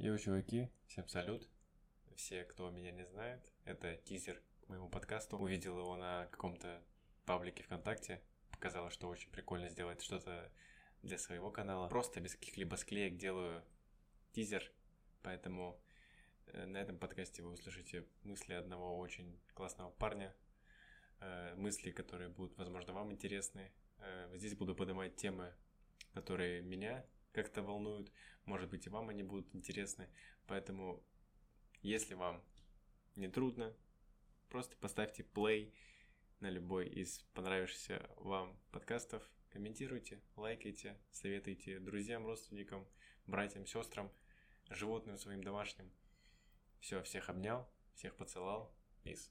Йоу, чуваки, всем салют. Все, кто меня не знает, это тизер к моему подкасту. Увидел его на каком-то паблике ВКонтакте. Показалось, что очень прикольно сделать что-то для своего канала. Просто без каких-либо склеек делаю тизер. Поэтому э, на этом подкасте вы услышите мысли одного очень классного парня. Э, мысли, которые будут, возможно, вам интересны. Э, здесь буду поднимать темы, которые меня как-то волнуют. Может быть, и вам они будут интересны. Поэтому, если вам не трудно, просто поставьте play на любой из понравившихся вам подкастов. Комментируйте, лайкайте, советуйте друзьям, родственникам, братьям, сестрам, животным своим домашним. Все, всех обнял, всех поцеловал. Peace.